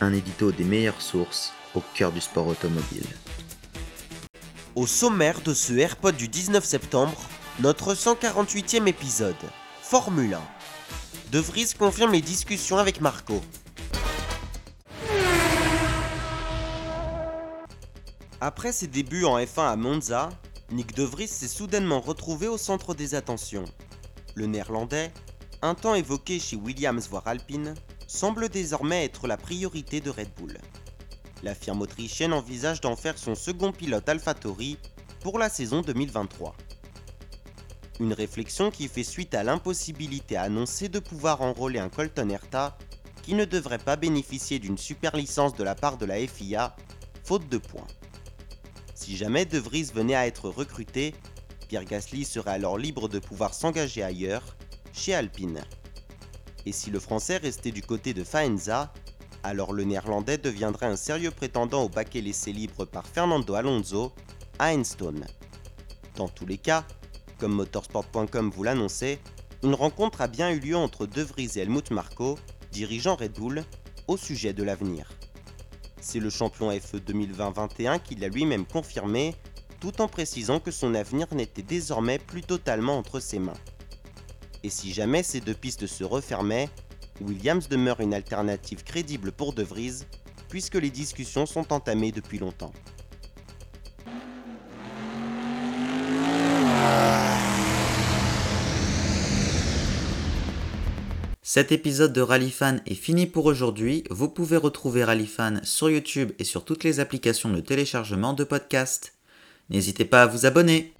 Un édito des meilleures sources au cœur du sport automobile. Au sommaire de ce AirPod du 19 septembre, notre 148e épisode, Formule 1. De Vries confirme les discussions avec Marco. Après ses débuts en F1 à Monza, Nick De Vries s'est soudainement retrouvé au centre des attentions. Le néerlandais, un temps évoqué chez Williams voire Alpine, semble désormais être la priorité de Red Bull. La firme autrichienne envisage d'en faire son second pilote AlphaTauri pour la saison 2023. Une réflexion qui fait suite à l'impossibilité annoncée de pouvoir enrôler un Colton Herta qui ne devrait pas bénéficier d'une super licence de la part de la FIA, faute de points. Si jamais De Vries venait à être recruté, Pierre Gasly serait alors libre de pouvoir s'engager ailleurs, chez Alpine. Et si le français restait du côté de Faenza, alors le néerlandais deviendrait un sérieux prétendant au baquet laissé libre par Fernando Alonso à Enstone. Dans tous les cas, comme motorsport.com vous l'annonçait, une rencontre a bien eu lieu entre De Vries et Helmut Marko, dirigeant Red Bull, au sujet de l'avenir. C'est le champion FE 2020-21 qui l'a lui-même confirmé, tout en précisant que son avenir n'était désormais plus totalement entre ses mains. Et si jamais ces deux pistes se refermaient, Williams demeure une alternative crédible pour De Vries, puisque les discussions sont entamées depuis longtemps. Cet épisode de Rallyfan est fini pour aujourd'hui. Vous pouvez retrouver Rallyfan sur YouTube et sur toutes les applications de téléchargement de podcasts. N'hésitez pas à vous abonner.